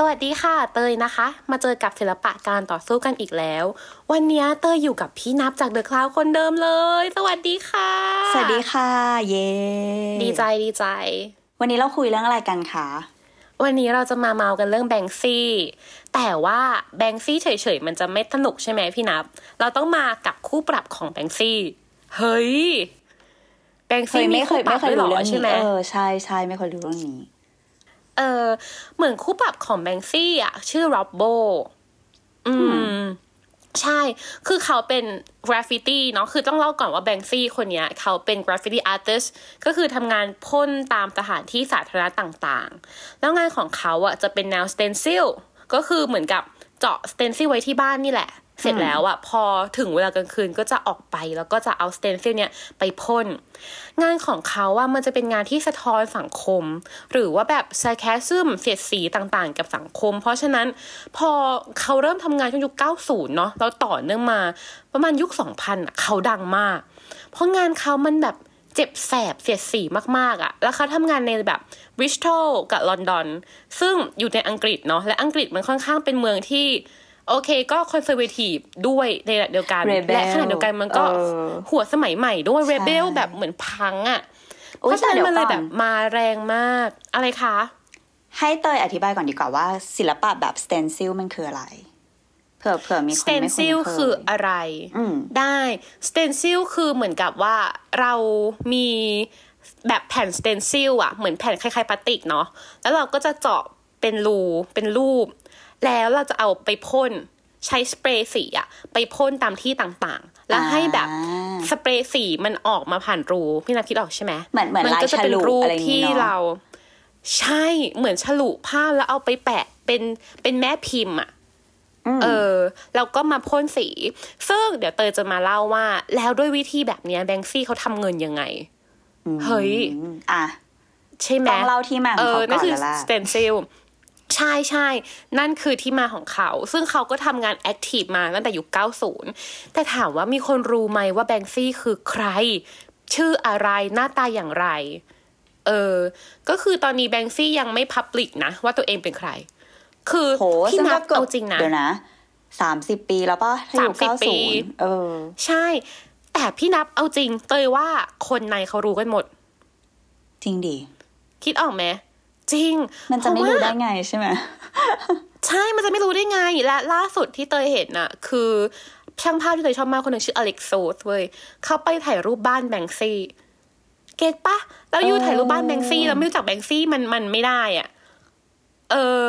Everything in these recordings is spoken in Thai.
สวัสดีค่ะ เตยนะคะ มาเจอกับศิลปะการต่อสู้กันอีกแล้ว วันนี้เตยอยู่กับพี่นับจากเดอะคลาวคนเดิมเลย สวัสดีค่ะ สวัสดีค่ะ เย้ดีใจดีใจ วันนี้เราคุยเรื่องอะไรกันคะวันนี้เราจะมาเมากันเรื่องแบงซี่ แต่ว่าแบงซี่เฉยๆ มันจะไม่สนุกใช่ไหมพี่นับ เราต้องมากับคู่ปรับของแบงซี่เฮ้ยแบงเคซี่ยมีไม่เคคู่ยปรัไม่บเคยด้วยเหรรู้อเรื่องใช่นี้ไหมเออใช่ใช่ไม่เคยรู้เรื่องนี้ เออเหมือนคู่ปรับของแบงซี่อะ ชื่อ Robbo อืม ใช่ คือเขาเป็นกราฟฟิตี้เนาะ คือต้องเล่าก่อนว่า Banksy คนเนี้ย เขาเป็น graffiti artist ก็คือทำงานพ่นตามสถานที่สาธารณะต่างๆ แล้วงานของเขาอะจะเป็นแนว stencil ก็คือเหมือนกับเจาะ stencil ไว้ที่บ้านนี่แหละ เสร็จแล้วอะพอถึงเวลากลางคืนก็จะออกไปแล้วก็จะเอา stencil เนี่ยไปพ่น งานของเขาว่ามันจะเป็นงานที่สะท้อนสังคม หรือว่าแบบซ a แคซึมเสียดสีต่างๆ กับสังคม เพราะฉะนั้นพอเขาเริ่มทำงานช่วงยุค 90 เนาะแล้วต่อเนื่องมาประมาณยุค 2000อะเขาดังมาก เพราะงานเขามันแบบเจ็บแสบเสียดสีมากๆอะแล้วเขาทำงานในแบบบริสตอลกับลอนดอน ซึ่งอยู่ในอังกฤษเนาะ และอังกฤษมันค่อนข้างเป็นเมืองที่ โอเค ก็คอนเซอร์เวทีฟด้วยในขณะเดียวกัน Rebel และขณะเดียวกันมันก็เออหัวสมัยใหม่ด้วยใช่เรเบลแบบเหมือนพังอะเพอุ๊ยราะฉะนั้นแต่เดี๋ยวมันเลยก่อนแบบมาแรงมากอะไรคะ ให้เตยอธิบายก่อนดีกว่าว่า ศิลปะแบบสเตนซิลมันคืออะไรเผื่อเผื่อมีคสนเตนไม่คุ้นซิลเคคือยอะไรอืมได้สเตนซิลคือเหมือนกับว่าเรามีแบบแผ่นสเตนซิลอะเหมือนแผ่นคล้ายๆพลาสติกเนาะแล้วเราก็จะเจาะเป็นรูเป็นรูป แล้วเราจะเอาไปพ่นใช้สเปรย์สีอะไปพ่นตามที่ต่างๆ แล้วให้แบบอ่าสเปรย์สีมันออกมาผ่านรูพี่นับคิดออกใช่ไหมเหมือนเหมือนลายก็จะเป็นฉลุรูปอะไรอย่างงี้ที่เนอะเรา ใช่เหมือนฉลุภาพแล้วเอาไปแปะเป็นเป็นแม่พิมพ์อะมเออแล้วก็มาพ่นสี ซึ่งเดี๋ยวเตยจะมาเล่าว่า แล้วด้วยวิธีแบบเนี้ยแบงซี่เขาทำเงินยังไง เฮ้ยอืมอะ ใช่ไหมต้องเล่าที่มาขเอองอเขานั่ก่นอนคือแล้วล่ะสเตนซิล ใช่ใช่ นั่นคือที่มาของเขา ซึ่งเขาก็ทำงานแอคทีฟมาตั้งแต่ยุค 90 แต่ถามว่ามีคนรู้ไหมว่าแบงซี่คือใคร ชื่ออะไรหน้าตาอย่างไร เออ ก็คือตอนนี้แบงซี่ยังไม่พับลิกนะ ว่าตัวเองเป็นใคร คือโหพี่ซึ่งนัก็บเกือบเอาจริงนะ เดี๋ยวนะสามสิบปีแล้วป่ะถ้าอยู่30เก้าปีศูนย์เออ ใช่ แต่พี่นับเอาจริง เตยว่าคนในเขารู้กันหมด จริงดิ คิดออกไหม จริง มันจะไม่เพารู้ว่าได้ไงใช่ไหมใช่ มันจะไม่รู้ได้ไง และล่าสุดที่เตยเห็นน่ะ คือช่างภาพที่เตยชอบมากคนหนึ่งชื่อ Alec Soth เว้ยเขาไปถ่ายรูปบ้าน Banksy get ปะแล้วอยู่เออถ่ายรูปบ้าน Banksy แล้วไม่รู้จัก Banksy มันมันไม่ได้อะ เออ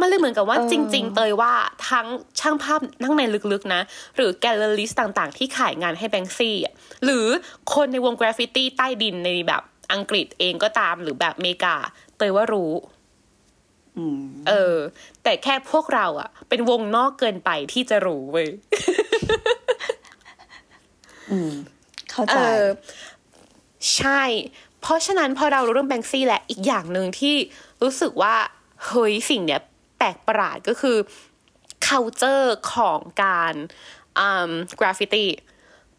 มันเลยเหมือนกับว่าจริง ๆ เตยว่าทั้งช่างภาพนั่งในลึกๆนะ หรือ gallerist ต่างๆ ที่ขายงานให้ Banksy อะหรือคนในวงกราฟฟิตี้ใต้ดินในแบบอังกฤษเองก็ตามหรือแบบอเมริกา เตยว่ารู้อืมเออ แต่แค่พวกเราอะเป็นวงนอกเกินไปที่จะรู้เว้ยอืมเข้าเอใจอใช่ เพราะฉะนั้นพอเรารู้เรื่อง Banksy และอีกอย่างหนึ่งที่รู้สึกว่า เฮ้ยสิ่งเนี้ยแปลกประหลาดก็คือ culture ของการอืมกราฟฟิตี้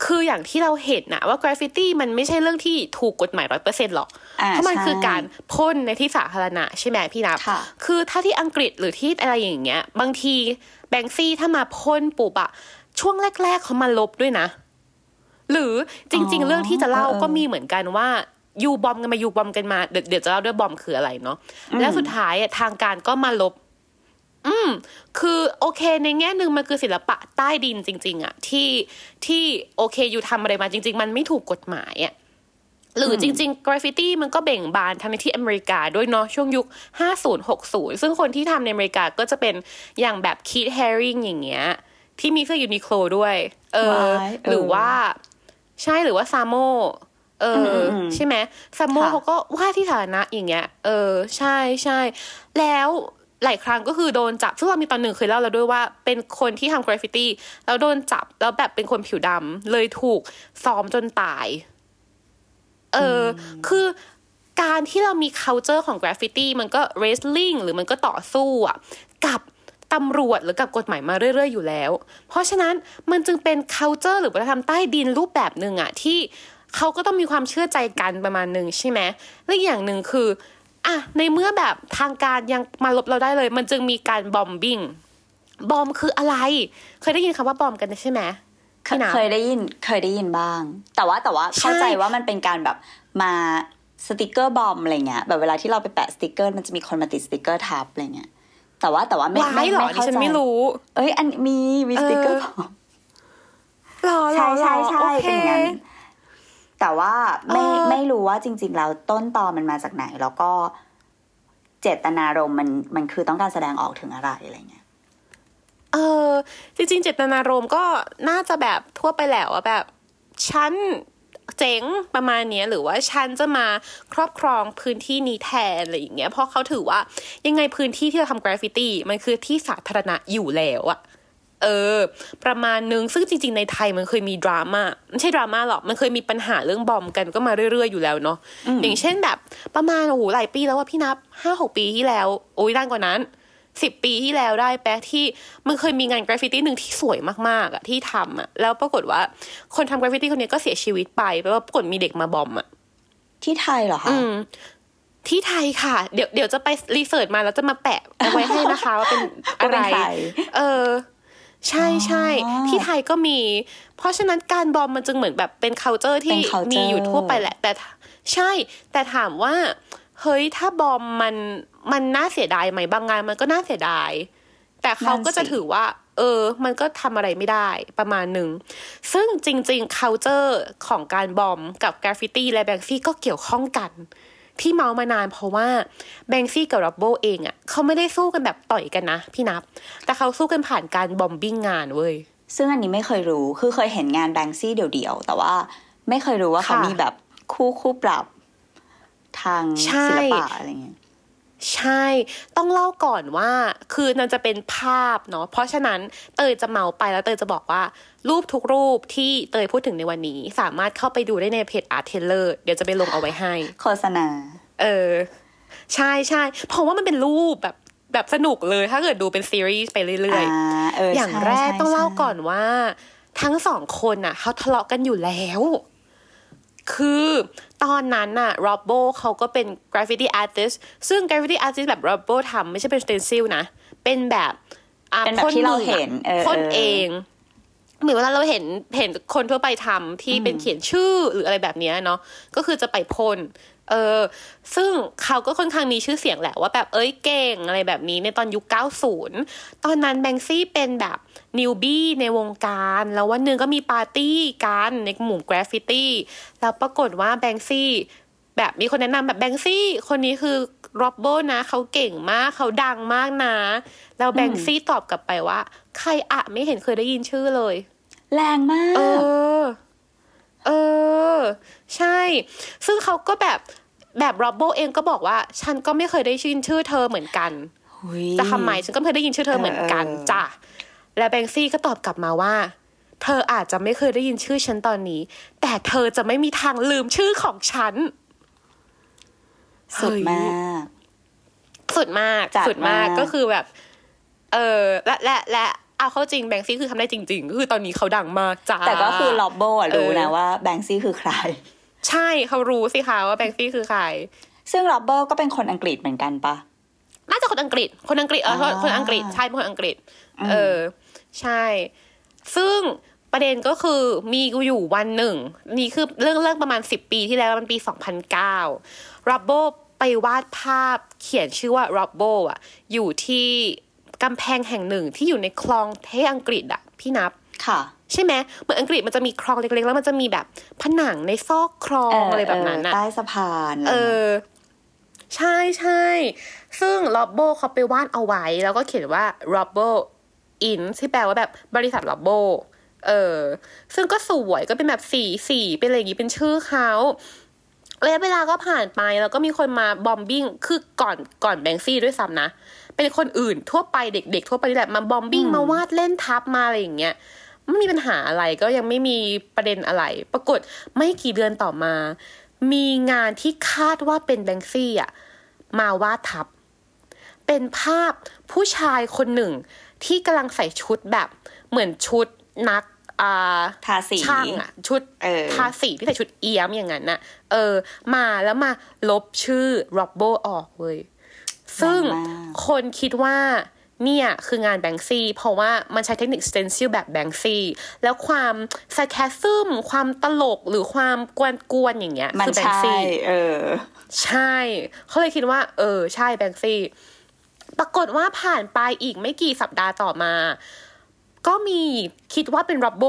คืออย่างที่เราเห็นนะว่ากราฟฟิตี้มันไม่ใช่เรื่องที่ถูกกฎหมายร้อยเปอร์เซ็นต์หรอกอ่าเพราะมันใช่คือการพ่นในที่สาธารณะใช่ไหมพี่นับค่ะคือถ้าที่อังกฤษหรือที่อะไรอย่างเงี้ย บางทีแบงซี่ถ้ามาพ่นปุ๊บอะช่วงแรก ๆเขามาลบด้วยนะ หรือจริง ๆ เรื่องที่จะเล่าก็มีเหมือนกันว่ายูบอมกันมายูบอมกันมาเดี๋ยวเดี๋ยวจะเล่าด้วยบอมคืออะไรเนาะแล้วสุดท้ายอะทางการก็มาลบ อืม คือโอเคในแง่หนึ่งมันคือศิลปะใต้ดินจริง ๆอะที่ที่โอเคอยู่ทำอะไรมาจริง ๆ มันไม่ถูกกฎหมายอะหรือจริงๆกราฟฟิตี้มันก็เบ่งบานทั้งในที่อเมริกาด้วยเนาะช่วงยุค 50 60 ซึ่งคนที่ทำในอเมริกาก็จะเป็นอย่างแบบ Keith Haring อย่างเงี้ย ที่มีเสื้อ Uniqlo ด้วย เออว้ายเออหรือว่า ใช่หรือว่า SAMO เอออืมใช่ไหม SAMO ค่ะเขาก็ว่าที่สาธารณะอย่างเงี้ย เออ ใช่ใช่แล้ว หลายครั้งก็คือโดนจับซึ่งเรามีตอนหนึ่งเคยเล่าแล้วด้วยว่าเป็นคนที่ทำกราฟฟิตี้แล้วโดนจับแล้วแบบเป็นคนผิวดำเลยถูกซ้อมจนตาย เออคือการที่เรามี culture ของกราฟฟิตี้มันก็ wrestling หรือมันก็ต่อสู้อะ กับตำรวจหรือกับกฎหมายมาเรื่อยๆอยู่แล้ว เพราะฉะนั้นมันจึงเป็น culture หรือวัฒนธรรมใต้ดินรูปแบบหนึ่งอะที่เขาก็ต้องมีความเชื่อใจกันประมาณหนึ่งใช่ไหมและอีกอย่างหนึ่งคือ อะในเมื่อแบบทางการยังมาลบเราได้เลย มันจึงมีการ bombingงบอมคืออะไร เคยได้ยินคำว่าบอมกันใช่ไหมเคพี่ยนะเคยได้ยินเคยได้ยินบ้าง แต่ว่าแต่ว่าใช่เข้าใจว่ามันเป็นการแบบมาสติกเกอร์บอมอะไรเงี้ยแบบเวลาที่เราไปแปะสติกเกอร์มันจะมีคนมาติดสติกเกอร์ทับอะไรเงี้ยแต่ว่าแต่ว่าไม่ว้าไม่ยเหรอไม่ดิเข้าฉันใจไม่รู้ เอ้ย อันมีมีสติกเกอร์บอมหรอหรใช่อหรใช่อใช่โอเคเป็นอย่างนั้น แต่ว่าไม่เออไม่รู้ว่าจริง ๆ แล้วต้นตอมันมาจากไหน แล้วก็เจตนารมณ์มันมันคือต้องการแสดงออกถึงอะไรอะไรเงี้ยเออจริง ๆ เจตนารมณ์ก็น่าจะแบบทั่วไปแหละว่าแบบฉันเจ๋งประมาณเนี้ยหรือว่าฉันจะมาครอบครองพื้นที่นี้แทนอะไรอย่างเงี้ยเพราะเขาถือว่ายังไงพื้นที่ที่เราทำกราฟฟิตี้มันคือที่สาธารณะอยู่แล้วอะ เออ ประมาณนึง ซึ่งจริง ๆ ในไทยมันเคยมีดราม่าไม่ใช่ดราม่าหรอกมันเคยมีปัญหาเรื่อง bomb กันก็มาเรื่อย ๆ อยู่แล้วเนาะอย่างเช่นแบบ ประมาณโอ้โหหลายปีแล้วว่าพี่นับห้าหกปีที่แล้ว โอ้ยนานกว่านั้นสิบปีที่แล้วได้แปะที่มันเคยมีงานกราฟฟิตี้หนึ่งที่สวยมากๆอะที่ทำอะแล้วปรากฏว่าคนทำกราฟฟิตี้คนนี้ก็เสียชีวิตไปแปลว่าปรากฏมีเด็กมา bomb อะที่ไทยเหรอคะอืมที่ไทยค่ะ เดี๋ยวเดี๋ยวจะไป research มาแล้วจะมาแปะเอาไว้ให้นะคะว่าเป็นว่าอะไรเป็นใครเออ ใช่ใช่อ๋อที่ไทยก็มี เพราะฉะนั้นการ bomb มันจึงเหมือนแบบเป็น culture ที่เป็น culture มีอยู่ทั่วไปแหละ แต่ถ้าใช่ แต่ถามว่า เฮ้ยถ้า bomb มันมันน่าเสียดายไหมบางงานมันก็น่าเสียดาย แต่เขาก็จะถือว่า เออ มันก็ทำอะไรไม่ได้ประมาณหนึ่ง ซึ่งจริงๆ culture ของการ bomb กับกราฟฟิตี้และ Banksy ก็เกี่ยวข้องกัน ที่เมาท์มานานเพราะว่า Banksy กับ Robbo เองอะเขาไม่ได้สู้กันแบบต่อยกันนะ พี่นับ แต่เขาสู้กันผ่านการบอมบิ้งงานเว้ย ซึ่งอันนี้ไม่เคยรู้คือเคยเห็นงานแบงซี่เดี่ยวๆ แต่ว่าไม่เคยรู้ว่าเขาค่ะมีแบบคู่คู่ปรับทางใช่ศิลปะอะไรเงี้ย ใช่ต้องเล่าก่อนว่า คือมันจะเป็นภาพเนาะเพราะฉะนั้นเตยจะเมาไปแล้วเตยจะบอกว่า รูปทุกรูปที่เตยพูดถึงในวันนี้ สามารถเข้าไปดูได้ในเพจ Art Teller เดี๋ยวจะไปลงเอาไว้ให้ โฆษณา เออ ใช่ใช่เพราะว่ามันเป็นรูปแบบแบบสนุกเลยถ้าเกิดดูเป็นซีรีส์ไปเรื่อยอ่าๆเอออย่างใช่แรกใช่ต้องเล่าใช่ก่อนว่า ทั้งสองคนน่ะเขาทะเลาะกันอยู่แล้ว คือ ตอนนั้นน่ะร็อบโบเขาก็เป็น graffiti artist ซึ่ง graffiti artist แบบร็อบโบทำไม่ใช่เป็น stencil นะ เป็นแบบอะเป็นแบบที่เราเห็นเออพ่นเออเองเหมือนเวลาเราเห็นเห็นคนทั่วไปทำที่เป็นเขียนชื่อหรืออะไรแบบเนี้ยเนาะก็คือจะไปพ่นเออซึ่งเขาก็ค่อนข้างมีชื่อเสียงแหละว่าแบบเอ้ยเก่งอะไรแบบนี้ในตอนยุค 90 ตอนนั้นแบงซี่เป็นแบบ newbie ในวงการ แล้ววันหนึ่งก็มีปาร์ตี้กันในหมู่กราฟฟิตี้ แล้วปรากฏว่าแบงซี่แบบมีคนแนะนำแบบแบงซี่ คนนี้คือร็อบโบนะ เขาเก่งมาก เขาดังมากนะ แล้วแบงซี่ตอบกลับไปว่า ใครอะไม่เห็นเคยได้ยินชื่อเลย แรงมาเอกอเออ ใช่ ซึ่งเขาก็แบบแบบโรบโบเองก็บอกว่า ฉันก็ไม่เคยได้ยินชื่อเธอเหมือนกันหุยจะทำไมฉันก็ไม่เคยได้ยินชื่อเธอเหมือนกันเออเออจ้ะ และแบงซี่ก็ตอบกลับมาว่า เธออาจจะไม่เคยได้ยินชื่อฉันตอนนี้ แต่เธอจะไม่มีทางลืมชื่อของฉัน สุดมาก สุดมากจัดสุดมากมากก็คือแบบ เออและและและเอาเข้าจริงแบงซี่คือทำได้จริง ๆ ก็คือตอนนี้เขาดังมากจ้า แต่ก็คือล็อบโบอะรู้เออนะว่าแบงซี่คือใคร ใช่เขารู้สิคะว่าแบงซี่คือใคร ซึ่งล็อบโบก็เป็นคนอังกฤษเหมือนกันปะน่าจะคนอังกฤษ คนอังกฤษเอออ่าคนอังกฤษใช่เป็นคนอังกฤษอืมเออ ใช่ ซึ่งประเด็นก็คือมีอยู่วันหนึ่ง นี่คือเรื่องเรื่องประมาณสิบปีที่แล้วมันปีสองพันเก้าร็อบโบไปวาดภาพเขียนชื่อว่าร็อบโบอะ อยู่ที่กำแพงแห่งหนึ่งที่อยู่ในคลองที่อังกฤษอะ พี่นับค่ะ ใช่ไหมเหมือนอังกฤษมันจะมีคลองเล็กๆ แล้วมันจะมีแบบผนังในซอกคลองอะไรแบบนั้นเออะอใต้สะพานอะไรเอเงี้ยอใช่ใช่ซึ่ง r o b b o เขาไปวาดเอาไว้ แล้วก็เขียนว่า r o b b o in ที่แปลว่าแบบบริษัท r o b b o เออ ซึ่งก็สวยก็เป็นแบบสีสีเป็นอะไรอย่างงี้เป็นชื่อเขาระยะเวลาก็ผ่านไปแล้วก็มีคนมาบอมบิ้งคือก่อนก่อนแบงซี่ด้วยซ้ำนะ เป็นคนอื่นทั่วไปเด็กๆทั่วไปนี่แหละมาบอมบิ้งอืมมาวาดเล่นทับมาอะไรอย่างเงี้ยไม่มีปัญหาอะไรก็ยังไม่มีประเด็นอะไร ปรากฏไม่กี่เดือนต่อมา มีงานที่คาดว่าเป็นแบงค์ซี่อะมาวาดทับ เป็นภาพผู้ชายคนหนึ่ง ที่กำลังใส่ชุดแบบเหมือนชุดนักอ่าทาสีช่างอะชุดเออทาสีที่ใส่ชุดเอี้ยมอย่างนั้นน่ะ เออ มาแล้วมาลบชื่อร็อบโบออกเว้ยซึ่งแรงมากคนคิดว่าเนี่ยคืองานแบงซี่เพราะว่ามันใช้เทคนิค stencil แบบแบงซี่แล้วความ sarcasm ความตลกหรือความกวนๆอย่างเงี้ยมันคือแบงใช่ซี่เออ ใช่ เขาเลยคิดว่า เออ ใช่แบงซี่ ปรากฏว่าผ่านไปอีกไม่กี่สัปดาห์ต่อมา ก็มีคิดว่าเป็นรับโบ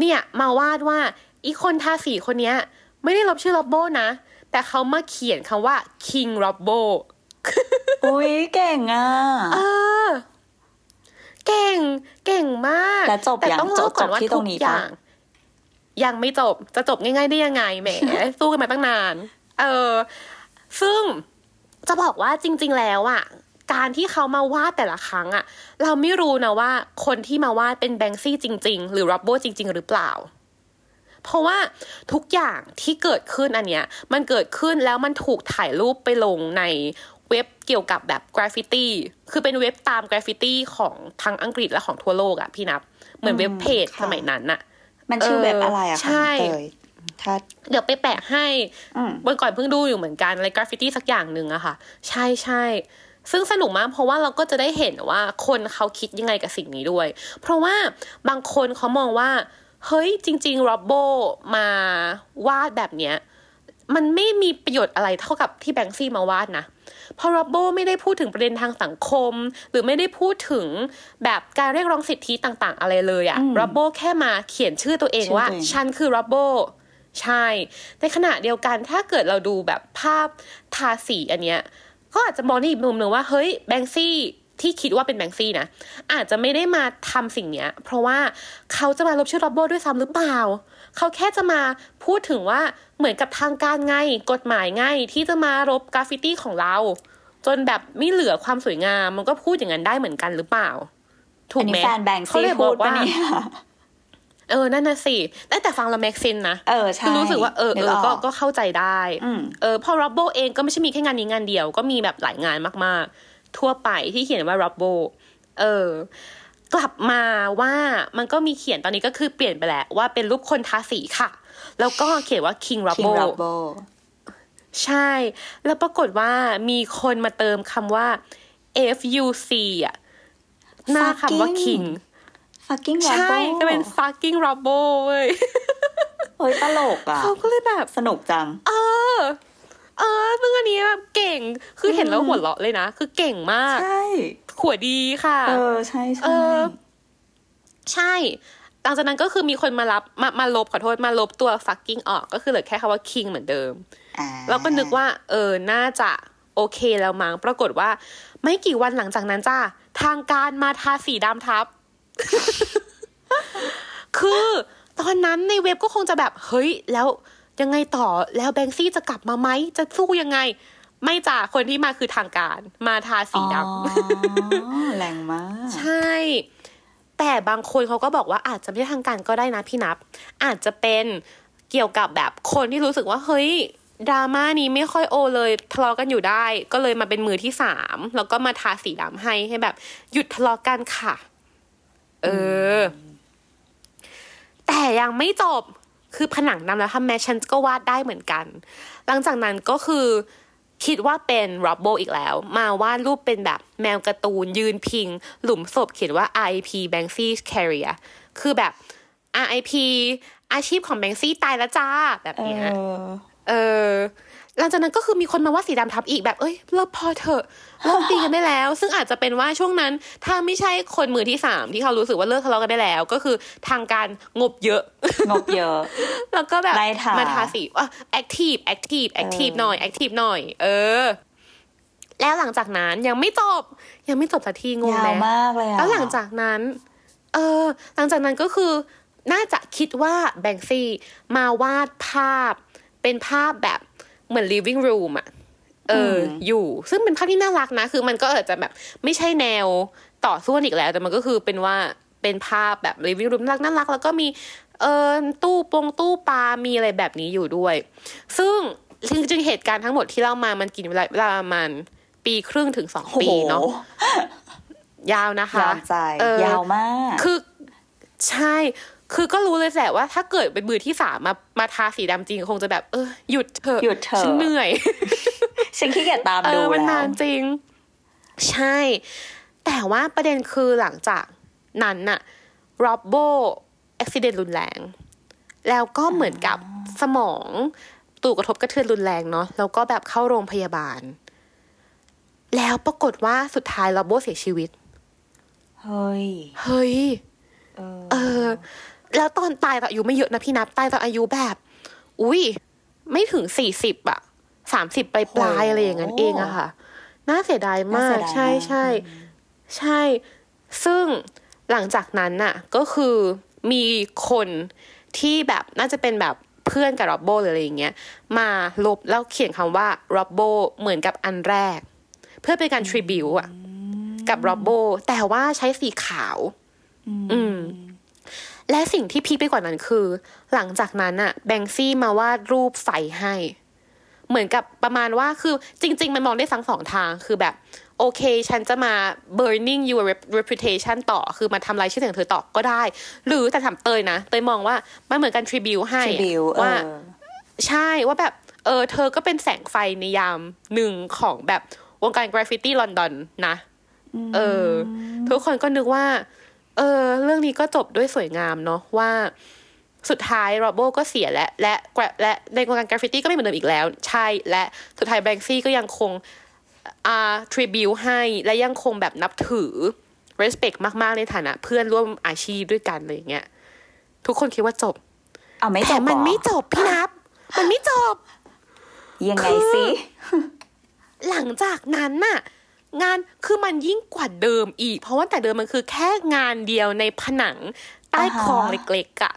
เนี่ยมาวาดว่าอีคนทาสีคนเนี้ยไม่ได้ลบชื่อรับโบนะ แต่เขามาเขียนคำว่า King r o b b o อุ้ยเก่งอะเออเก่ง เก่งมากแล้วจบแต่ยังต้องเล่าก่อนจบว่าที่ตทุรกงนี้อปะย่าง ยังไม่จบจะจบง่ายๆได้ยังไงแหมสู้กันมาตั้งนาน เออ ซึ่งจะบอกว่าจริง ๆ แล้วอะ การที่เขามาวาดแต่ละครั้งอะเราไม่รู้นะว่าคนที่มาวาดเป็นแบงซี่จริง ๆ หรือร็อบโบจริง ๆ หรือเปล่า เพราะว่าทุกอย่างที่เกิดขึ้นอันเนี้ยมันเกิดขึ้นแล้วมันถูกถ่ายรูปไปลงในเว็บเกี่ยวกับแบบกราฟฟิตี้ คือเป็นเว็บตามกราฟฟิตี้ของทั้งอังกฤษและของทั่วโลกอะพี่นับ เหมือนเว็บเพจค่ะสมัยนั้นน่ะมันชื่อเออเว็บอะไรอะคะใช่น้องเตยถ้าเดี๋ยวไปแปะให้อืมวันก่อนเพิ่งดูอยู่เหมือนกันอะไรกราฟฟิตี้สักอย่างหนึ่งอะค่ะ ใช่ใช่ ซึ่งสนุกมากเพราะว่าเราก็จะได้เห็นว่าคนเขาคิดยังไงกับสิ่งนี้ด้วย เพราะว่าบางคนเขามองว่า เฮ้ยจริงๆ r ็อบโบมาวาดแบบเนี้ยมันไม่มีประโยชน์อะไรเท่ากับที่แบงค์ซี่มาวาดนะเพราะ r ็อบโบไม่ได้พูดถึงประเด็นทางสังคม หรือไม่ได้พูดถึงแบบการเรียกร้องสิทธิต่าง ๆ อะไรเลยอะอืมร็อบโบแค่มาเขียนชื่อตัวเองชื่อว่าตัวเองฉันคือร็อบโบใช่ ในขณะเดียวกันถ้าเกิดเราดูแบบภาพทาสีอันเนี้ย ก็อาจจะมองในอีกมุมหนึ่งว่าเฮ้ยแบงซี่ที่คิดว่าเป็นแบงซี่นะอาจจะไม่ได้มาทำสิ่งเนี้ย เพราะว่าเขาจะมาลบชื่อร็อบโบด้วยซ้ำหรือเปล่า เขาแค่จะมาพูดถึงว่าเหมือนกับทางการไงกฎหมายไงที่จะมารบกราฟฟิตี้ของเรา จนแบบไม่เหลือความสวยงามมันก็พูดอย่างนั้นได้เหมือนกันหรือเปล่า ถูอักนไหนี้มแฟนแบงค์เขาซี่เลยบพูอดกปะว่า เนี่ยเออ นั่นน่ะสิแต่แต่ฟังแล้วแม็กซินนะเออใช่คือรู้สึกว่าเออเอนึออก็อกก็เข้าใจได้อืมเออเพอร็อบโบเองก็ไม่ใช่มีแค่งานนี้งานเดียว ก็มีแบบหลายงานมากๆ ทั่วไปที่เขียนว่าร็อบโบเออกลับมาว่ามันก็มีเขียนตอนนี้ก็คือเปลี่ยนไปแล้วว่าเป็นรูปคนทาสีค่ะ แล้วก็เขียนว่า King r o b คิ b ง o รับโบใช่ แล้วปรากฏว่ามีคนมาเติมคำว่า FUC อะหน้าคำว่า Fucking King fucking รับใช่โบจะเป็น fucking r o b b o เว้ยเฮ้ยตลกอะเขาก็เลยแบบสนุกจัง เออ เออซึ่งอันนี้แบบเก่ง คือเห็นแล้วหัวเราะเลยนะ คือเก่งมาก ใช่ขัวดีค่ะ เออ ใช่เอใช่อใช่หลังจากนั้นก็คือมีคนมารับมามาลบขอโทษมาลบตัว fucking ออก ก็คือเหลือแค่คำว่า king เหมือนเดิมอ่าเราก็นึกว่า เออ น่าจะโอเคแล้วมั้ง ปรากฏว่า ไม่กี่วันหลังจากนั้นจ้าทางการมาทาสีดำทับ คือตอนนั้นในเว็บก็คงจะแบบเฮ้ย แล้วยังไงต่อแล้วแบงซี่จะกลับมาไหมจะสู้ยังไง ไม่จ้าคนที่มาคือทางการมาทาสีดำอ๋อแรงมาก ใช่ แต่บางคนเขาก็บอกว่าอาจจะไม่ใช่ทางการก็ได้นะพี่นับ อาจจะเป็นเกี่ยวกับแบบคนที่รู้สึกว่าเฮ้ยดราม่านี้ไม่ค่อยโอเลยทะเลาะกันอยู่ได้ ก็เลยมาเป็นมือที่สามแล้วก็มาทาสีดำให้ให้แบบ หยุดทะเลาะกันค่ะ เออ แต่ยังไม่จบคือผนังดำแล้วทำแมฉันก็วาดได้เหมือนกัน หลังจากนั้นก็คือคิดว่าเป็นร็อบโบอีกแล้ว มาวาดรูปเป็นแบบแมวการ์ตูนยืนพิง หลุมศพเขียนว่า RIP Banksy Career คือแบบ RIP อาชีพของแบงซี่ตายแล้วจ้า แบบเอเนี้ยอเออ หลังจากนั้นก็คือมีคนมาวาดสีดำทับอีกแบบเอ้ยเลิกพอเถอะเลิกตีกันได้แล้ว ซึ่งอาจจะเป็นว่าช่วงนั้น ถ้าไม่ใช่คนมือที่สามที่เขารู้สึกว่าเลิกทะเลาะกันได้แล้ว ก็คือทางการงบเยอะ งบเยอะ แล้วก็แบบไล่ตามมาทาสีอะ active active active เออหน่อย active หน่อย เออ แล้วหลังจากนั้นยังไม่จบยังไม่จบสักทีงงยาไหมวมากเลยอะแล้วหลังจากนั้น เออ หลังจากนั้นก็คือ น่าจะคิดว่าแบงซี่มาวาดภาพเป็นภาพแบบ เหมือน living room อะเออออยู่ ซึ่งเป็นภาพที่น่ารักนะ คือมันก็อาจจะแบบไม่ใช่แนวต่อสู้กันอีกแล้ว แต่มันก็คือเป็นว่าเป็นภาพแบบรีวิวรูมน่ารักน่ารัก แล้วก็มีเออตู้ปงตู้ปลา มีอะไรแบบนี้อยู่ด้วย ซึ่งจริงๆเหตุการณ์ทั้งหมดที่เล่ามามันกินเวลาเวลาประมาณปีครึ่งถึงสองโอ้ปีโหเนาะยาวนะคะยาวใจเออยาวมาก คือใช่ คือก็รู้เลยแหละว่าถ้าเกิดเป็นมือที่สามมามาทาสีดำจริงคงจะแบบ เออหยุดเถอะหยุดเถอะฉันเหนื่อยฉันขี้เกียจตามเอดูอมันแล้นาวนจริง ใช่ แต่ว่าประเด็นคือหลังจากนั้นน่ะร็อบโบอุบิเหตุรุนแรง แล้วก็เหมือนกับสมองตูกระทบกระเทือนรุนแรงเนาะแล้วก็แบบเข้าโรงพยาบาล แล้วปรากฏว่าสุดท้ายร็อบโบเสียชีวิต เฮ้ย เฮ้ย เออเออ แล้วตอนตายตอนอายุไม่เยอะนะพี่นับตายตอนอายุแบบ อุ้ยไม่ถึงสี่สิบอะสามสิบปลายปลายๆอะไรอย่างนั้นเองอะค่ะ น่าเสียดายมาน่าเสีกยดายใช่มากใช่ใช่ ซึ่งหลังจากนั้นน่ะ ก็คือมีคนที่แบบน่าจะเป็นแบบเพื่อนกับร็อบโบหรืออะไรอย่างเงี้ยมาลบแล้วเขียนคำว่าร็อบโบเหมือนกับอันแรก เพื่อเป็นการทริบิวอะกับร็อบโบแต่ว่าใช้สีขาว อืม และสิ่งที่พีคไปกว่านั้นคือ หลังจากนั้นอะแบงซี่มาวาดรูปไฟให้ เหมือนกับประมาณว่าคือจริง ๆ มันมองได้ทั้งสองทางคือแบบ โอเค ฉันจะมา burning your reputation ต่อคือมาทำลายชื่อเสียงเธอต่อก็ได้ หรือแต่ถามเตยนะเตยมองว่ามันเหมือนกัน tribute ให้ทริบิวเอว่าอใช่ว่าแบบ เออ เธอก็เป็นแสงไฟในยามหนึ่งของแบบวงการกราฟฟิตี้ลอนดอนนะ เออ ทุกคนก็นึกว่า เออ เรื่องนี้ก็จบด้วยสวยงามเนาะว่าสุดท้ายร็อบโบก็เสียและและและในวงการกราฟฟิตี้ก็ไม่เหมือนเดิมอีกแล้ว ใช่และสุดท้ายแบงซี่ก็ยังคงอ่าทริบิวให้และยังคงแบบนับถือ respect มาก ๆ ในฐานะ เพื่อนร่วมอาชีพด้วยกันอะไรอย่างเงี้ยทุกคนคิดว่าจบเอาไม่จแต่บมันเหรอไม่จบพี่นับ มันไม่จบ ยังไงคือสิหลังจากนั้นน่ะ งานคือมันยิ่งกว่าเดิมอีก เพราะว่าแต่เดิมมันคือแค่งานเดียวในผนังใต้อ่าฮะคลองเล็กๆอะ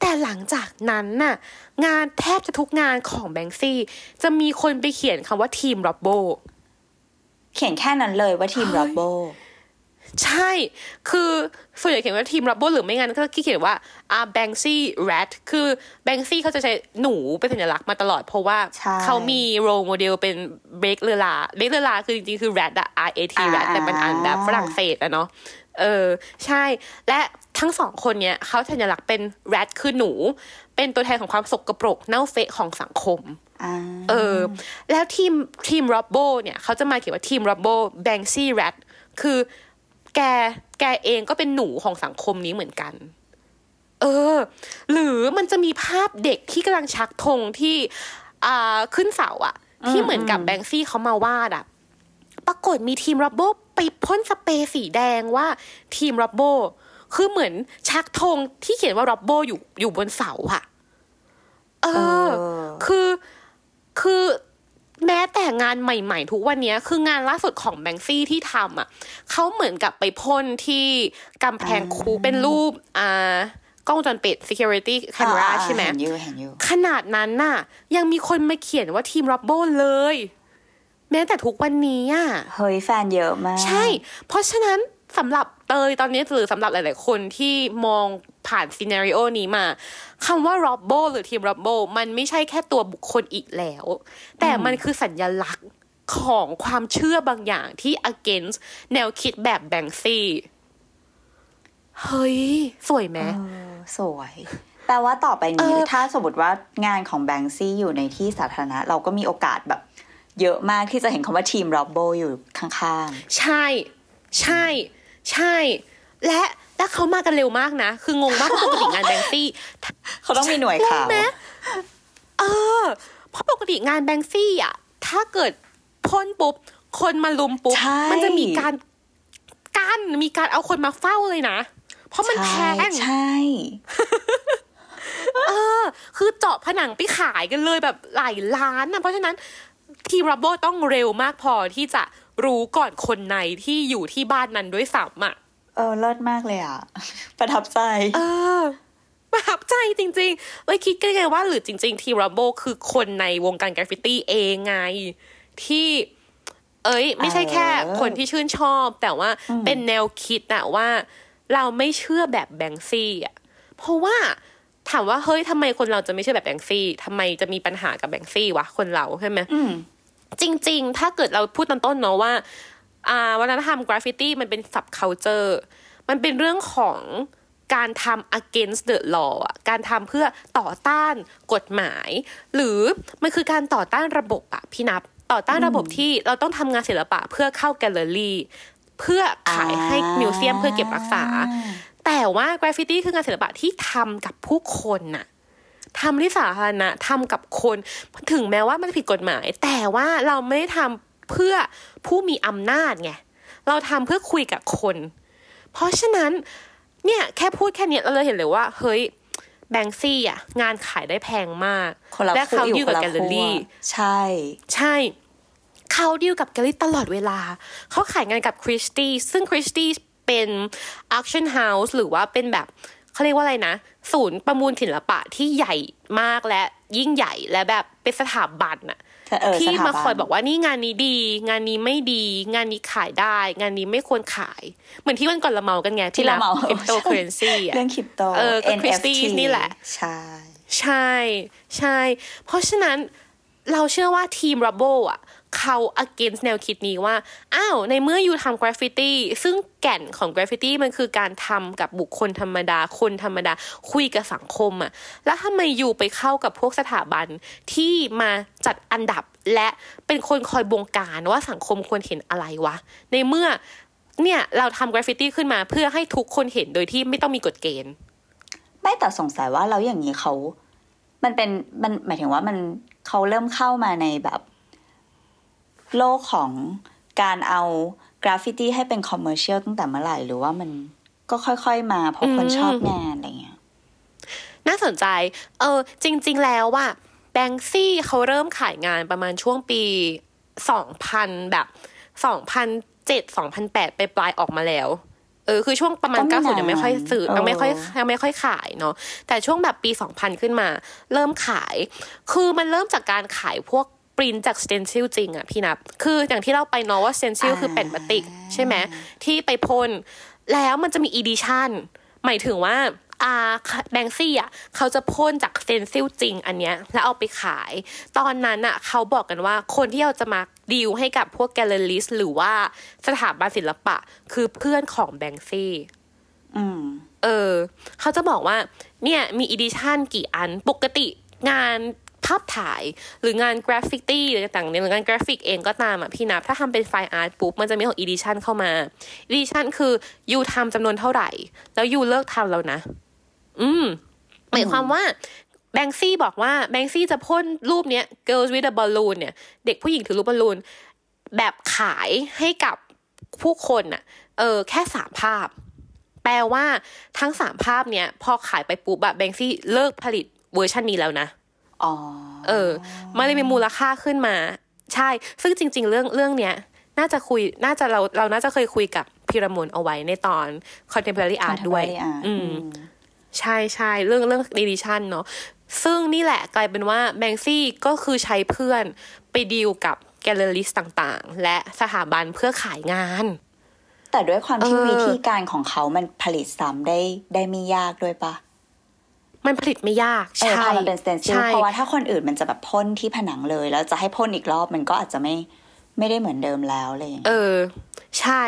แต่หลังจากนั้นน่ะงานแทบจะทุกงานของแบงซี่ จะมีคนไปเขียนคำว่าทีมร็อบโบ เขียนแค่นั้นเลยว่าทีมเฮ้ยร็อบโบ ใช่คือส่วนใหญ่เขียนว่าทีมร็อบโบหรือไม่งั้นก็เขียนว่าอ่าแบงซี่แรดคือแบงซี่เขาจะใช้หนูเป็นสัญลักษณ์มาตลอดเพราะว่าใช่เขามีโรโมเดลเป็นเบรกเลลาเบรกเลลาคือจริงๆ คือแรดอะ R A T แรดแต่มันอ่านแบบฝรั่งเศสอะเนาะเออใช่ และทั้งสองคนเนี้ยเขาสัญลักษณ์เป็นแรดคือหนู เป็นตัวแทนของความสกปรกเน่าเฟะของสังคมอ่าเออ แล้วทีมทีมร็อบโบเนี่ยเขาจะมาเขียนว่าทีมร็อบโบแบงซี่แรดคือ แก แกเองก็เป็นหนูของสังคมนี้เหมือนกัน เออ หรือมันจะมีภาพเด็กที่กำลังชักธงที่ อ่าขึ้นเสาอะที่เหมือนกับแบงซี่เขามาวาดอะปรากฏมีทีมร็อบโบไปพ่นสเปรย์สีแดงว่าทีมร็อบโบคือเหมือนชักธงที่เขียนว่าร็อบโบอยู่อยู่บนเสาอะเออเออคือคือ แม้แต่งานใหม่ๆ ทุกวันเนี้ยคืองานล่าสุดของแบงซี่ที่ทำอะเขาเหมือนกับไปพ่นที่กำแพงคูเป็นรูปอ่ากล้องวงจรปิด security camera อ่าใช่ไหมเห็นอยู่เห็นอยู่ขนาดนั้นน่ะ ยังมีคนมาเขียนว่าทีมร็อบโบเลย แม้แต่ทุกวันนี้อะ เฮ้ยแฟนเยอะมาก ใช่ เพราะฉะนั้น สำหรับเตยตอนนี้หรือสำหรับหลาย ๆ คนที่มองผ่านซีนารีโอนี้มาคำว่า r o b b o หรือทีม r o b b o มันไม่ใช่แค่ตัวบุคคลอีกแล้ว แต่มันคือสัญญลักษณ์ของความเชื่อบางอย่างที่ against แนวคิดแบบแบงซี่เฮ้ย สวยไหมเออสวยแปลว่าต่อไปนี้เออถ้าสมมติว่างานของแบงซี่อยู่ในที่สาธารณะ เราก็มีโอกาสแบบ เยอะมากที่จะเห็นคำว่าทีมร็อบโบอยู่ข้างใช่ ใช่ใช่ และและเขามากันเร็วมากนะ คืองงมากเพราะปกติงานแบงซี่ๆเขาต้องมีหน่วยข่าวงงไหมเออเพราะปกติงานแบงซี่อะ ถ้าเกิดพ่นปุ๊บ คนมาลุมปุ๊บใช่มัจะมีการกั้นมีการเอาคนมาเฝ้าเลยนะ เพราะมันแพใช่งใช่ เออ คือเจาะผนังไปขายกันเลยแบบหลายล้านนะเพราะฉะนั้นทีมร็อบโบต้องเร็วมากพอที่จะ รู้ก่อนคนในที่อยู่ที่บ้านนั้นด้วยซ้ำอะเออเลิศมากเลยอะประทับใจ เออ ประทับใจจริงๆเลยคิดกันไงว่าหรือจริง ๆ ทีมร็อบโบคือคนในวงการกราฟฟิตี้เองไง ที่ เอ้ย ไม่ใช่แค่คนที่ชื่นชอบ แต่ว่าเป็นแนวคิดอะว่า เราไม่เชื่อแบบแบงซี่อะเพราะว่าถามว่าเฮ้ยทำไมคนเราจะไม่เชื่อแบบแบงซี่ทำไมจะมีปัญหากับแบงซี่วะคนเราใช่ไหมอืม จริง ๆ ถ้าเกิดเราพูดตอนต้นเนาะว่าอ่าวัฒนธรรมกราฟฟิตี้มันเป็น sub culture มันเป็นเรื่องของการทำ against the law อะการทำเพื่อต่อต้านกฎหมาย หรือมันคือการต่อต้านระบบอะพี่นับ ต่อต้านระบบที่เราต้องทำงานศิลปะเพื่อเข้าแกลเลอรี่เพื่อขายให้ museum เพื่อเก็บรักษา แต่ว่ากราฟฟิตี้คืองานศิลปะที่ทำกับผู้คนน่ะ ทำที่สาธารณะทำกับคนถึงแม้ว่ามันผิดกฎหมาย แต่ว่าเราไม่ได้ทำเพื่อผู้มีอำนาจไงเราทำเพื่อคุยกับคน เพราะฉะนั้นเนี่ยแค่พูดแค่เนี้ยเราเลยเห็นเลยว่า เฮ้ยแบงซี่อะ งานขายได้แพงมากคนละและคู่เขาอยู่ดีลคนกับละแกลเลอคู่รี่ ใช่ ใช่เขาดีลกับแกลเลอรี่ตลอดเวลา เขาขายงานกับคริสตี้ซึ่งคริสตี้เป็น auction house หรือว่าเป็นแบบเขาเรียกว่าอะไรนะ ศูนย์ประมูลศิลปะที่ใหญ่มากและยิ่งใหญ่และแบบเป็นสถาบันอะเออที่สถมาบันคอยบอกว่านี่งานนี้ดี งานนี้ไม่ดี งานนี้ขายได้ งานนี้ไม่ควรขาย เหมือนที่วันก่อนเราเมากันไงที่เราเมาคริปโตเคอเรนซีอะเรื่องคริปโตเออก็ NFT Christie's นี่แหละ ใช่ ใช่ใช่ เพราะฉะนั้นเราเชื่อว่าทีม Rubble อะ เขา against แนวคิดนี้ว่า อ้าว ในเมื่อ you ทำกราฟฟิตี้ ซึ่งแก่นของกราฟฟิตี้มันคือการทำกับบุคคลธรรมดา คนธรรมดา คุยกับสังคมอะแล้วทำไม you ไปเข้ากับพวกสถาบันที่มาจัดอันดับและเป็นคนคอยบงการว่าสังคมควรเห็นอะไรวะ ในเมื่อเนี่ยเราทำกราฟฟิตี้ขึ้นมาเพื่อให้ทุกคนเห็นโดยที่ไม่ต้องมีกฎเกณฑ์ ไม่แต่สงสัยว่าแล้วอย่างนี้เขา มันเป็น มันหมายถึงว่ามันเขาเริ่มเข้ามาในแบบ โลกของการเอากราฟฟิตี้ให้เป็น commercial ตั้งแต่เมื่อไหร่ หรือว่ามันก็ค่อยๆมา เพราะคนชอบงานอะไรเงี้ย น่าสนใจ เออ จริง ๆ แล้วว่าแบงซี่เขาเริ่มขายงานประมาณช่วงปี2000แบบ2007 2008ไปปลายๆออกมาแล้ว เออ คือช่วงประมาณก็ไม่นาน90ยังไม่ค่อยซื้อเออยังไม่ค่อยยังไม่ค่อยขายเนาะแต่ช่วงแบบปี2000ขึ้นมา เริ่มขาย คือมันเริ่มจากการขายพวก ปรินจาก stencil จริงอะพี่นับ คืออย่างที่เราไปเนาะว่า stencil คือแผ่นพลาสติก ใช่ไหมที่ไปพ่นแล้วมันจะมี edition หมายถึงว่าอาแบงซี่อะเขาจะพ่นจาก stencil จริงอันเนี้ยแล้วเอาไปขาย ตอนนั้นอะเขาบอกกันว่าคนที่เราจะมาดีลให้กับพวก galleries หรือว่าสถาบันศิลปะ คือเพื่อนของแบงซี่อืมเออ เขาจะบอกว่า เนี่ยมี edition กี่อันปกติงาน ภาพถ่าย หรืองานกราฟฟิตี้หรือต่างๆเนี่ยหรืองานกราฟิกเองก็ตามอะพี่นับ ถ้าทำเป็น fine art ปุ๊บ มันจะมีของ edition เข้ามาedition คือ you ทำจำนวนเท่าไหร่ แล้ว you เลิกทำแล้วนะ อืมหมายความว่าแบงซี่บอกว่าแบงซี่จะพ่นรูปเนี้ย girls with a balloon เนี่ย เด็กผู้หญิงถือรูปบอลลูน แบบขายให้กับผู้คนน่ะเออ แค่สามภาพ แปลว่าทั้งสามภาพเนี้ย พอขายไปปุ๊บอะแบงซี่เลิกผลิตเวอร์ชันนี้แล้วนะ เออ มันเลยมีมูลค่าขึ้นมา ใช่ ซึ่งจริง ๆ เรื่องเรื่องเนี้ย น่าจะคุย น่าจะเราเราน่าจะเคยคุยกับพิรมนเอาไว้ในตอน contemporary art ด้วย Contemporary art อืมอืม ใช่ใช่เรื่องเรื่อง edition เนาะ ซึ่งนี่แหละกลายเป็นว่าแบงซี่ก็คือใช้เพื่อนไปดีลกับแกลเลอริสต่างๆ และสถาบันเพื่อขายงานแต่ด้วยความที่เออวิธีการของเขามันผลิตซ้ำได้ได้ไม่ยากด้วยปะ มันผลิตไม่ยากเออใช่พอมันเป็นสเตนซิลใช่เพราะว่าถ้าคนอื่นมันจะแบบพ่นที่ผนังเลย แล้วจะให้พ่นอีกรอบมันก็อาจจะไม่ไม่ได้เหมือนเดิมแล้วอะไรอย่างเอเงี้ยอใช่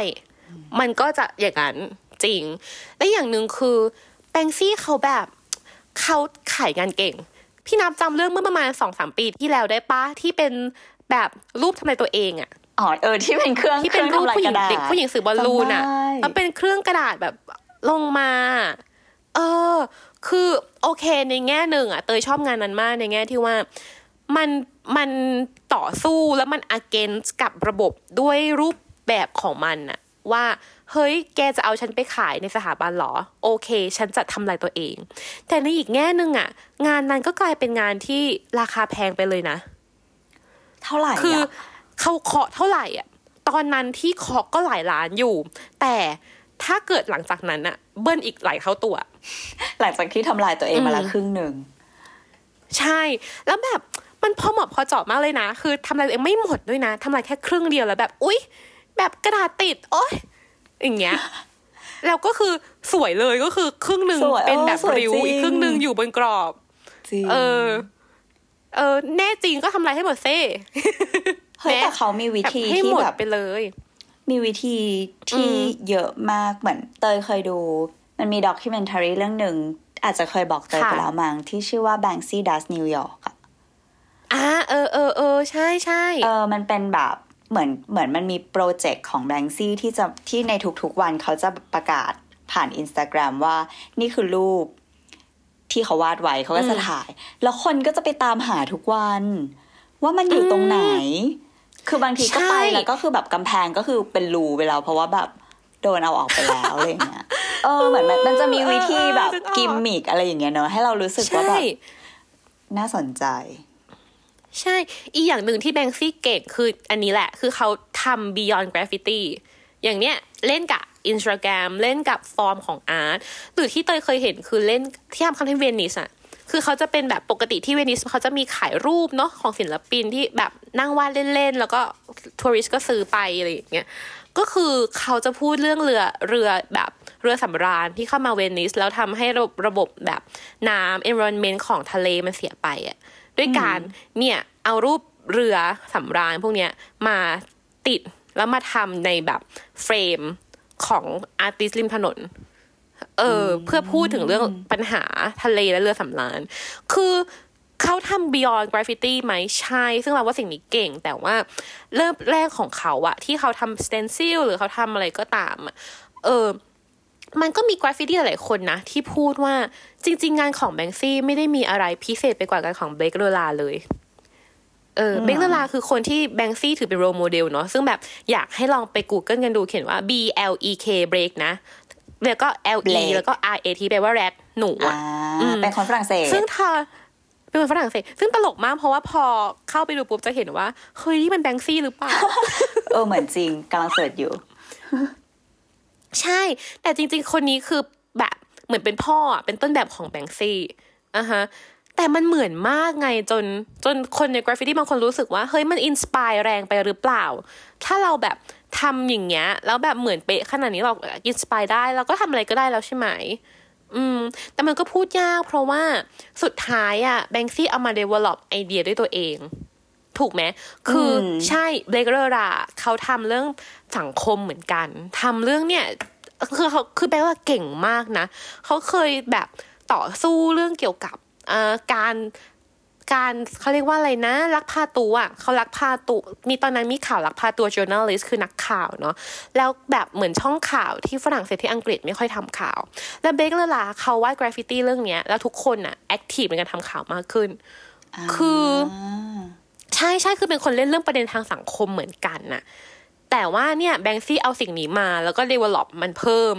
มันก็จะอย่างนั้นจริง และอย่างหนึ่งคือแบงซี่เขาแบบเขาขายงานเก่ง พี่นับจำเรื่องเมื่อประมาณสองสามปีที่แล้วได้ปะที่เป็นแบบรูปทำลายตัวเองอะอ๋อเออที่เป็นเครื่องที่เป็นรูปคอผู้หญิงทำลายกระดาษเด็กผู้หญิงสื่อบอลลูนอะจำได้แล้วเป็นเครื่องกระดาษแบบลงมา เออ คือโอเคในแง่หนึ่งอะเตยชอบงานนั้นมากในแง่ที่ว่ามันมันต่อสู้แล้วมัน against กับระบบด้วยรูปแบบของมันอะว่าเฮ้ย แกจะเอาฉันไปขายในสถาบันเหรอ โอเค ฉันจะทำลายตัวเอง แต่ในอีกแง่หนึ่งอะงานนั้นก็กลายเป็นงานที่ราคาแพงไปเลยนะ เท่าไหร่คืออะเขาเคาะเท่าไหร่อะตอนนั้นที่เคาะก็หลายล้านอยู่ แต่ ถ้าเกิดหลังจากนั้นอะเบิ้ลอีกหลายเท่าตัว หลังจากที่ทำลายตัวเองมาละอืมครึ่งหนึ่ง ใช่ แล้วแบบมันพอเหมาะพอเจาะมากเลยนะ คือทำลายตัวเองไม่หมดด้วยนะทำลายแค่ครึ่งเดียวแล้วแบบ อุ๊ย แบบกระดาษติด โอ๊ยอย่างเงี้ยแล้วก็คือสวยเลยก็คือครึ่งหนึ่งสวยเป็นแบบเออสวยริ้วจริงอีกครึ่งหนึ่งอยู่บนกรอบจริงเออ เออ แน่จริงก็ทำลายให้หมดเซ่เฮ้ยแต่เขามีวิธีให้ที่หมดแบบไปเลย มีวิธีที่อืมเยอะมากเหมือนเตยเคยดู มันมี documentary เรื่องหนึ่ง อาจจะเคยบอกเตยไปแล้วมั้งที่ชื่อว่า Banksy Does New York อะอ่าเออเออเออใช่ใช่เออมันเป็นแบบเหมือนเหมือนมันมีโปรเจกต์ของ Banksy ที่จะที่ในทุกๆวันเขาจะประกาศผ่าน Instagram ว่านี่คือรูปที่เขาวาดไว้เขาก็จะถ่าย แล้วคนก็จะไปตามหาทุกวัน ว่ามันอยู่ตรงไหน คือบางทีก็ไปแล้วก็คือแบบกำแพงก็คือเป็นรูไปแล้วเพราะว่าแบบโดนเอาออกไปแล้วอะไรอย่างเงี้ย เออเหมือนมันมันจะมีวิธีแบบกิมมิกอะไรอย่างเงี้ยเนอะให้เรารู้สึกว่าแบใช่บน่าสนใจ ใช่ อีกอย่างหนึ่งที่แบงซี่เก่งคืออันนี้แหละ คือเขาทำ beyond graffiti อย่างเนี้ยเล่นกับ Instagram เล่นกับฟอร์มของ art หรือที่เตยเคยเห็นคือเล่นที่ทำครั้งที่เวนิสอะ คือเขาจะเป็นแบบปกติที่เวนิสเขาจะมีขายรูปเนาะของศิลปินที่แบบนั่งวาดเล่นๆ แล้วก็ทัวริสก็ซื้อไปอะไรอย่างเงี้ยก็คือเขาจะพูดเรื่องเรือเรือแบบเรือสำราญที่เข้ามาเวนิส แล้วทำให้ระบบระบบแบบน้ำ environment ของทะเลมันเสียไปอะด้วยการเนี่ยเอารูปเรือสำราญพวกเนี้ยมาติดแล้วมาทำในแบบเฟรมของอาร์ติสริมถนน เอออ เพื่อพูดถึงเรื่องปัญหาทะเลและเรือสำราญคือเขาทำ beyond graffiti ไหมใช่ ซึ่งเราว่าสิ่งนี้เก่ง แต่ว่าเริ่มแรกของเขาอะที่เขาทำ stencil หรือเขาทำอะไรก็ตามอะเออ มันก็มีกราฟฟิตี้หลายคนนะ ที่พูดว่าจริง ๆ งานของแบงซี่ไม่ได้มีอะไรพิเศษไปกว่างานของเบ k เลอลาเลยเออเบ k เลอลาคือคนที่แบงซี่ถือเป็น role model เนาะซึ่งแบบอยากให้ลองไป Google กันดูเขียนว่า B L E K Blek นะ แล้วก็ L E Blake แล้วก็ R A T แปลว่าแรดหนูอ่าอะเป็นคนฝรั่งเศส ซึ่งเธอเป็นคนฝรั่งเศส ซึ่งตลกมากเพราะว่าพอเข้าไปดูปุ๊บจะเห็นว่า เฮ้ยนี่มันแบงซี่หรือเปล่า เออเหมือนจริงกำลัง search อยู่ ใช่ แต่จริง ๆ คนนี้คือแบบเหมือนเป็นพ่ออะเป็นต้นแบบของแบงซี่อะฮะ แต่มันเหมือนมากไงจนจนคนในกราฟฟิตี้บางคนรู้สึกว่า เฮ้ยมัน inspire แรงไปหรือเปล่า ถ้าเราแบบทำอย่างเงี้ย แล้วแบบเหมือนเป๊ะขนาดนี้เรา inspire ได้เราก็ทำอะไรก็ได้แล้วใช่ไหมอืม แต่มันก็พูดยากเพราะว่าสุดท้ายอะแบงซี่เอามา develop ไอเดียด้วยตัวเอง ถูกไหม คืออมใช่ Blek le Rat เขาทำเรื่องสังคมเหมือนกันทำเรื่องเนี่ย คือเขาคือแปลว่าเก่งมากนะ เขาเคยแบบต่อสู้เรื่องเกี่ยวกับเอ่อ การการเขาเรียกว่าอะไรนะลักพาตัวอะเขาลักพาตัวมีตอนนั้นมีข่าวลักพาตัว journalist คือนักข่าวเนาะแล้วแบบเหมือนช่องข่าวที่ฝรั่งเศสที่อังกฤษไม่ค่อยทำข่าว แล้ว Blek le Rat เขาวาดกราฟฟิตี้เรื่องเนี้ยแล้วทุกคนอะ active ในการทำข่าวมากขึ้น คือใช่ใช่คือเป็นคนเล่นเรื่องประเด็นทางสังคมเหมือนกันน่ะแต่ว่าเนี่ยแบงซี่เอาสิ่งนี้มาแล้วก็ develop มันเพิ่ม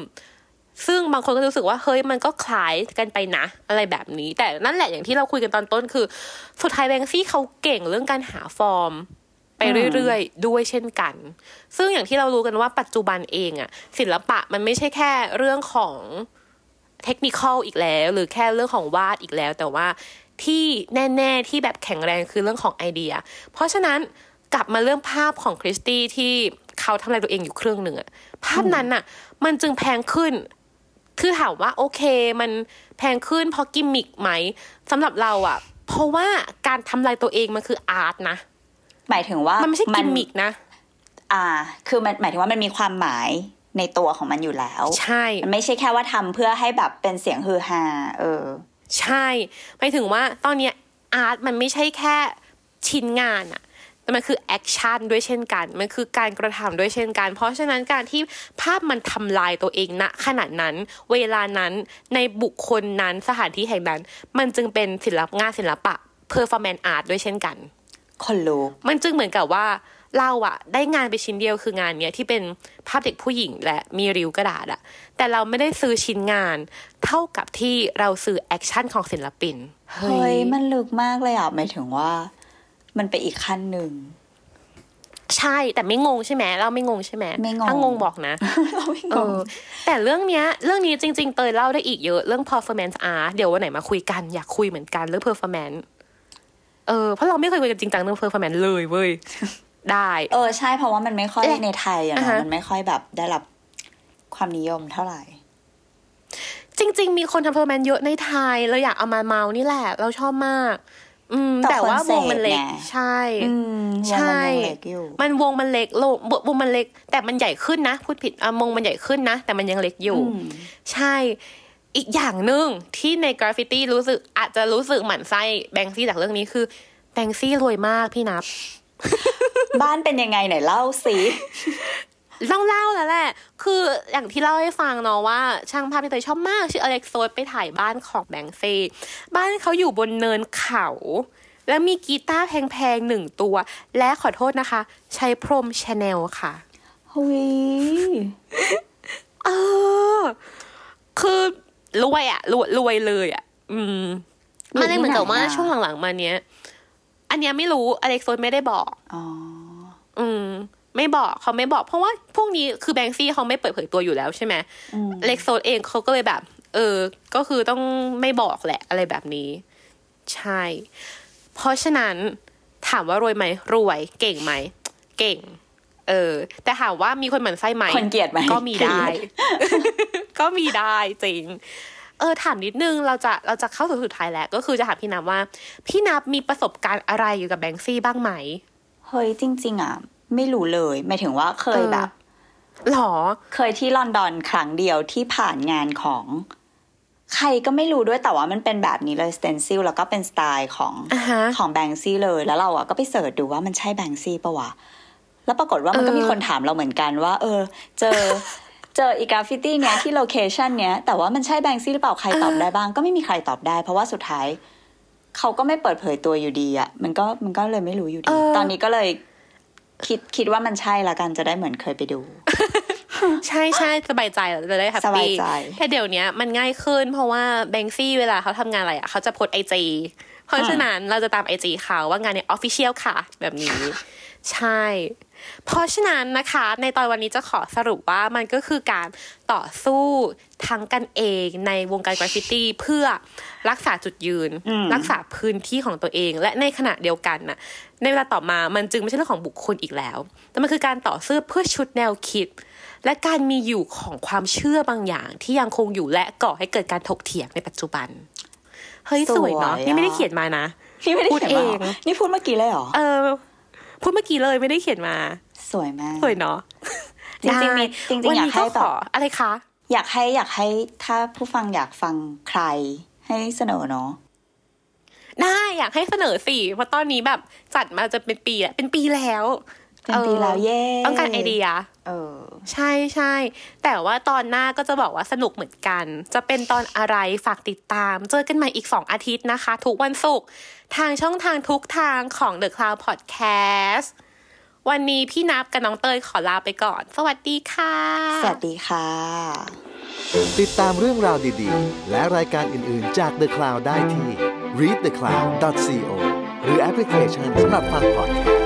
ซึ่งบางคนก็รู้สึกว่าเฮ้ยมันก็คล้ายกันไปนะ อะไรแบบนี้ แต่นั่นแหละอย่างที่เราคุยกันตอนต้นคือ สุดท้ายแบงซี่เขาเก่งเรื่องการหาฟอร์ม ไปเรื่อยๆ ด้วยเช่นกัน ซึ่งอย่างที่เรารู้กันว่าปัจจุบันเองอะศิลปะมันไม่ใช่แค่เรื่องของเทคนิคอลอีกแล้ว หรือแค่เรื่องของวาดอีกแล้ว แต่ว่าที่แน่ๆที่แบบแข็งแรงคือเรื่องของไอเดีย เพราะฉะนั้นกลับมาเรื่องภาพของคริสตี้ที่เขาทำลายตัวเองอยู่เครื่องหนึ่งอะภาพนั้นอะมันจึงแพงขึ้น คือถามว่าโอเคมันแพงขึ้นเพราะกิมมิกไหมสำหรับเราอะเพราะว่าการทำลายตัวเองมันคือ art นะหมายถึงว่ามันไม่ใช่กิมมิกนะ อ่า คือมันหมายถึงว่ามันมีความหมายในตัวของมันอยู่แล้ว ใช่มันไม่ใช่แค่ว่าทำเพื่อให้แบบเป็นเสียงฮือฮาเออ ใช่หมายถึงว่าตอนเนี้ย art มันไม่ใช่แค่ชิ้นงานอะ แต่มันคือ action ด้วยเช่นกัน มันคือการกระทำด้วยเช่นกัน เพราะฉะนั้นการที่ภาพมันทำลายตัวเองณขณะนั้น เวลานั้นในบุคคลนั้นสถานที่แห่งนั้น มันจึงเป็นศิลปงานศิลปะ performance art ด้วยเช่นกันขนลุกมันจึงเหมือนกับว่าเราอะได้งานไปชิ้นเดียวคืองานเนี้ยที่เป็นภาพเด็กผู้หญิงและมีริ้วกระดาษอะแต่เราไม่ได้ซื้อชิ้นงาน เท่ากับที่เราซื้อ action ของศิลปิน เฮ้ย มันลึกมากเลยอะหมายถึงว่า มันไปอีกขั้นหนึ่ง ใช่แต่ไม่งงใช่ไหมเราไม่งงใช่ไหมไม่งงถ้างงบอกนะเราไม่งเองอแต่เรื่องเนี้ย เรื่องนี้จริง ๆ เตยเล่าได้อีกเยอะเรื่อง performance art เดี๋ยววันไหนมาคุยกันอยากคุยเหมือนกันเรื่อง performance เออเพราะเราไม่เคยคุยกันจริงจังเรื่อง performance เลยเว้ยได้ เออใช่เพราะว่ามันไม่ค่อยเอ๊ะในไทยอะอ่าเนาะฮะมันไม่ค่อยแบบได้รับความนิยมเท่าไหร่ จริง ๆ มีคนทำ performance เยอะในไทย เราอยากเอามาเม้านี่แหละ เราชอบมากอืม แต่แต่ว่าวงมันเล็ก concept ไงใช่อืมวงใช่มันยังเล็กอยู่มันวงมันเล็กโลวงมันเล็ก แต่มันใหญ่ขึ้นนะ พูดผิดอะวงมันใหญ่ขึ้นนะ แต่มันยังเล็กอยู่อืมใช่อีกอย่างหนึ่งที่ในกราฟฟิตี้รู้สึกอาจจะรู้สึกหมั่นไส้ Banksy จากเรื่องนี้คือ Banksy รวยมากพี่นับ บ้านเป็นยังไงไหนเล่าสิ ต้องเล่าแล้วแหละ คืออย่างที่เล่าให้ฟังเนาะว่า ช่างภาพที่เตยชอบมากชื่อ Alec Soth ไปถ่ายบ้านของ Banksyบ้านเขาอยู่บนเนินเขา แล้วมีกีตาร์แพงๆหนึ่งตัว และขอโทษนะคะ ใช้พรมชาแนลค่ะเฮ้ยเออ คือรวยอะรวยรวยเลยอะอืมมันเลยเหมือนกับว่าช่วงหลังๆมาเนี้ย อันเนี้ยไม่รู้ Alec Soth ไม่ได้บอก อ๋อ อืม ไม่บอกเขาไม่บอกเพราะว่าพวกนี้คือ Banksy เขาไม่เปิดเผยตัวอยู่แล้วใช่ไหมอืมเล็กโซดเองเขาก็เลยแบบ เออ ก็คือต้องไม่บอกแหละอะไรแบบนี้ ใช่ เพราะฉะนั้นถามว่ารวยไหมรวย เก่งไหมเก่ง เออ แต่ถามว่ามีคนเหมือนไส้ไหมคนเกลียดไหมก็มีได้เกลียดก็มีได้จริง เออถามนิดนึงเราจะเราจะเข้าสู่สุดท้ายแล้ว ก็คือจะถามพี่นับว่า พี่นับมีประสบการณ์อะไรอยู่กับแบงซี่บ้างไหมเฮ้ยจริง ๆ อะ ไม่รู้เลยหมายถึงว่าเคยเออแบบหรอ เคยที่ลอนดอนครั้งเดียวที่ผ่านงานของ ใครก็ไม่รู้ด้วยแต่ว่ามันเป็นแบบนี้เลย stencil แล้วก็เป็นสไตล์ของอ่าฮะของ Banksy เลย แล้วเราอะก็ไป search ดูว่ามันใช่ Banksy ปะวะแล้วปรากฏว่ามันก็เออมีคนถามเราเหมือนกันว่า เออ เจอเจออีกราฟฟิตี้เนี้ยที่ location เนี้ยแต่ว่ามันใช่ Banksy หรือเปล่าใครตอบได้บ้าง ก็ไม่มีใครตอบได้ เพราะว่าสุดท้ายเขาก็ไม่เปิดเผยตัวอยู่ดีอะมันก็มันก็เลยไม่รู้อยู่ดี ตอนนี้ก็เลย คิดคิดว่ามันใช่ละกันจะได้เหมือนเคยไปดู ใช่ใช่สบายใจเราจะได้ happy สบายใจแต่เดี๋ยวเนี้ยมันง่ายขึ้น เพราะว่า Banksy เวลาเขาทำงานอะไรอะเขาจะโพสต์ IG เพราะฉะนั้นเราจะตาม IG เขาว่างานเนี้ official ค่ะ แบบนี้ ใช่ เพราะฉะนั้นนะคะ ในตอนวันนี้จะขอสรุปว่ามันก็คือการต่อสู้ทั้งกันเองในวงการกราฟฟิตี้เพื่อรักษาจุดยืนอืมรักษาพื้นที่ของตัวเอง และในขณะเดียวกันน่ะ ในเวลาต่อมามันจึงไม่ใช่เรื่องของบุคคลอีกแล้ว แต่มันคือการต่อสู้เพื่อชุดแนวคิด และการมีอยู่ของความเชื่อบางอย่าง ที่ยังคงอยู่และก่อให้เกิดการถกเถียงในปัจจุบันเฮ้ยสวยเนาะสวยอะนี่ไม่ได้เขียนมานะนี่ไม่ได้พูดเขียนมาเองเหรอนี่พูดเมื่อกี้เลยเหรอเออ พูดเมื่อกี้เลยไม่ได้เขียนมา สวยมาก สวยเนาะจริงๆมีได้จริงๆวันอยากนี้ให้ก็แบขบออะไรคะ อยากให้อยากให้ถ้าผู้ฟังอยากฟังใครให้เสนอเนาะได้อยากให้เสนอสิเพราะตอนนี้แบบจัดมาจะเป็นปีแล้วเป็นปีแล้ว เป็นปีแล้วเย่ต้องการไอเดีย เออ ใช่ใช่ แต่ว่าตอนหน้าก็จะบอกว่าสนุกเหมือนกัน จะเป็นตอนอะไรฝากติดตาม เจอกันใหม่อีก2อาทิตย์นะคะ ทุกวันศุกร์ทางช่องทางทุกทางของ The Cloud Podcast วันนี้พี่นับกับน้องเตยขอลาไปก่อน สวัสดีค่ะ สวัสดีค่ะ ติดตามเรื่องราวดีๆ และรายการอื่นๆจาก The Cloud ได้ที่ readthecloud.co หรือแอปพลิเคชันสำหรับฟังพอดแคสต์